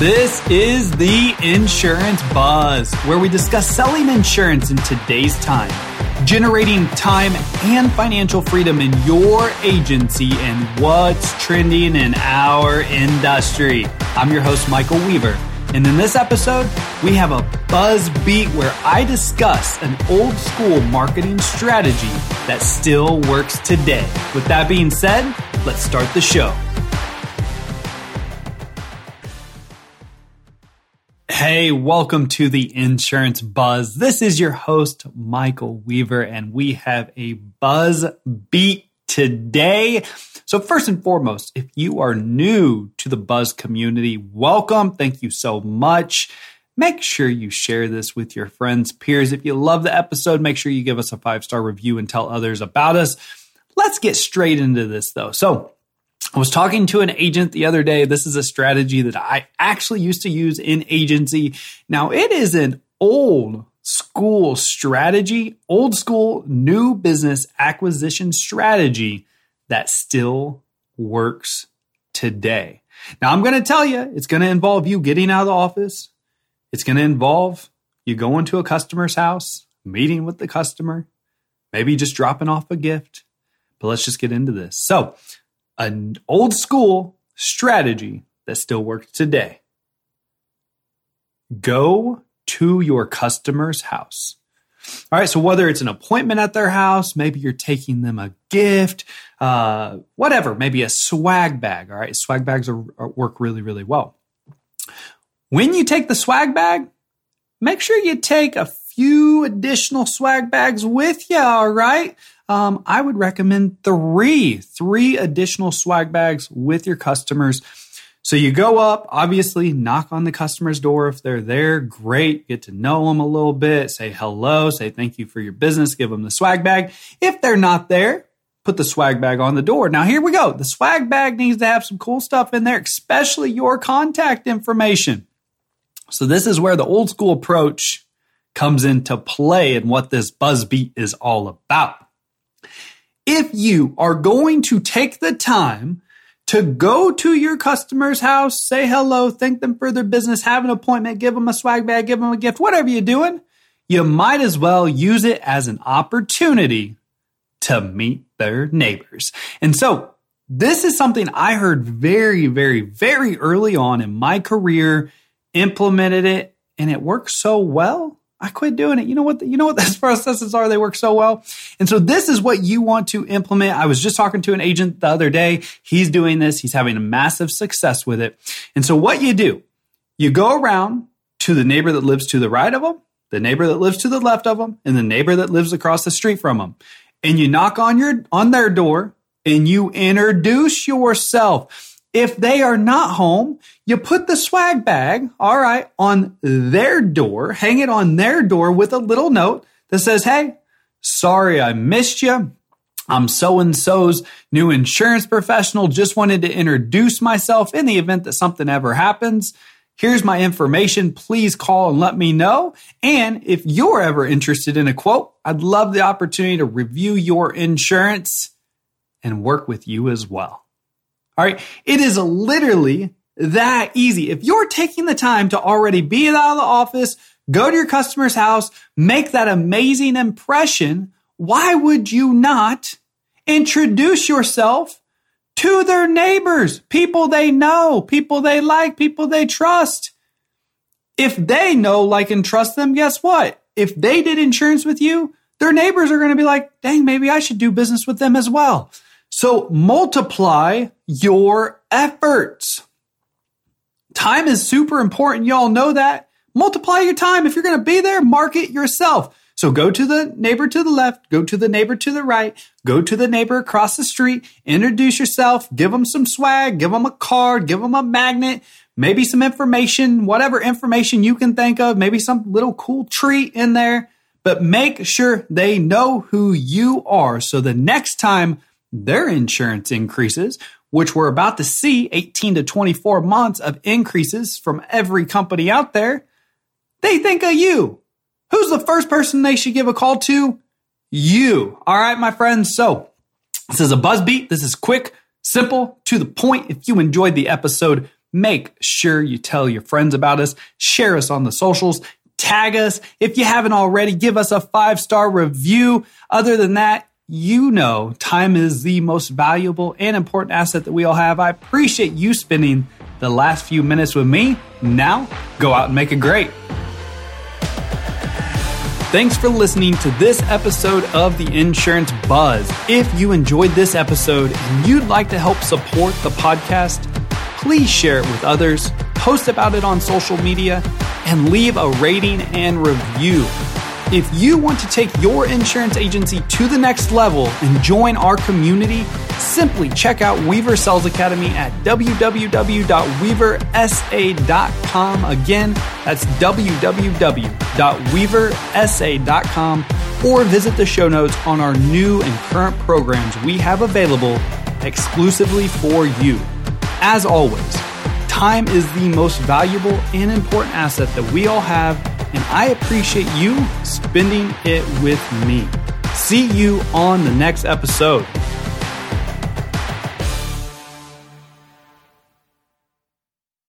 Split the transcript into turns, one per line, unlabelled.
This is the Insurance Buzz, where we discuss selling insurance in today's time, generating time and financial freedom in your agency, and what's trending in our industry. I'm your host, Michael Weaver. And in this episode, we have a buzz beat where I discuss an old school marketing strategy that still works today. With that being said, let's start the show. Hey, welcome to the Insurance Buzz. This is your host, Michael Weaver, and we have a buzz beat today. So, first and foremost, if you are new to the Buzz community, welcome. Thank you so much. Make sure you share this with your friends, peers. If you love the episode, make sure you give us a five star review and tell others about us. Let's get straight into this though. So, I was talking to an agent the other day. This is a strategy that I actually used to use in agency. Now, it is an old school strategy, old school new business acquisition strategy that still works today. Now, I'm going to tell you, it's going to involve you getting out of the office. It's going to involve you going to a customer's house, meeting with the customer, maybe just dropping off a gift. But let's just get into this. So, an old school strategy that still works today. Go to your customer's house. All right, so whether it's an appointment at their house, maybe you're taking them a gift, uh, whatever, maybe a swag bag. All right, swag bags are, are, work really, really well. When you take the swag bag, make sure you take a few additional swag bags with you. All right, um, I would recommend three, three additional swag bags with your customers. So you go up, obviously knock on the customer's door. If they're there, great. Get to know them a little bit, say hello, say thank you for your business, give them the swag bag. If they're not there, put the swag bag on the door. Now here we go. The swag bag needs to have some cool stuff in there, especially your contact information. So this is where the old school approach comes into play and what this buzz beat is all about if you are going to take the time to go to your customer's house, say hello, thank them for their business, have an appointment, give them a swag bag, give them a gift, whatever you're doing, you might as well use it as an opportunity to meet their neighbors. And so this is something I heard very, very, very early on in my career, implemented it, and it worked so well I quit doing it. You know what? The, you know what those processes are? They work so well. And so this is what you want to implement. I was just talking to an agent the other day. He's doing this. He's having a massive success with it. And so what you do, you go around to the neighbor that lives to the right of them, the neighbor that lives to the left of them, and the neighbor that lives across the street from them. And you knock on your, on their door and you introduce yourself. If they are not home, you put the swag bag, all right, on their door, hang it on their door with a little note that says, Hey, sorry I missed you. I'm so and so's new insurance professional. Just wanted to introduce myself in the event that something ever happens. Here's my information. Please call and let me know. And if you're ever interested in a quote, I'd love the opportunity to review your insurance and work with you as well. All right. It is literally that easy. If you're taking the time to already be out of the office, go to your customer's house, make that amazing impression, why would you not introduce yourself to their neighbors, people they know, people they like, people they trust? If they know, like, and trust them, guess what? If they did insurance with you, their neighbors are going to be like, dang, maybe I should do business with them as well. So multiply your efforts. Time is super important. Y'all know that. Multiply your time. If you're going to be there, market yourself. So go to the neighbor to the left, go to the neighbor to the right, go to the neighbor across the street, introduce yourself, give them some swag, give them a card, give them a magnet, maybe some information, whatever information you can think of, maybe some little cool treat in there, but make sure they know who you are. So the next time their insurance increases, which we're about to see 18 to 24 months of increases from every company out there, they think of you. Who's the first person they should give a call to? You. All right, my friends. So this is a buzz beat. This is quick, simple, to the point. If you enjoyed the episode, make sure you tell your friends about us, share us on the socials, tag us. If you haven't already, give us a five star review. Other than that, you know time is the most valuable and important asset that we all have. I appreciate you spending the last few minutes with me. Now, go out and make it great. Thanks for listening to this episode of the Insurance Buzz. If you enjoyed this episode and you'd like to help support the podcast, please share it with others, post about it on social media, and leave a rating and review. If you want to take your insurance agency to the next level and join our community, simply check out Weaver Sales Academy at www.weaversa.com. Again, that's www.weaversa.com or visit the show notes on our new and current programs we have available exclusively for you. As always, time is the most valuable and important asset that we all have and I appreciate you spending it with me. See you on the next episode.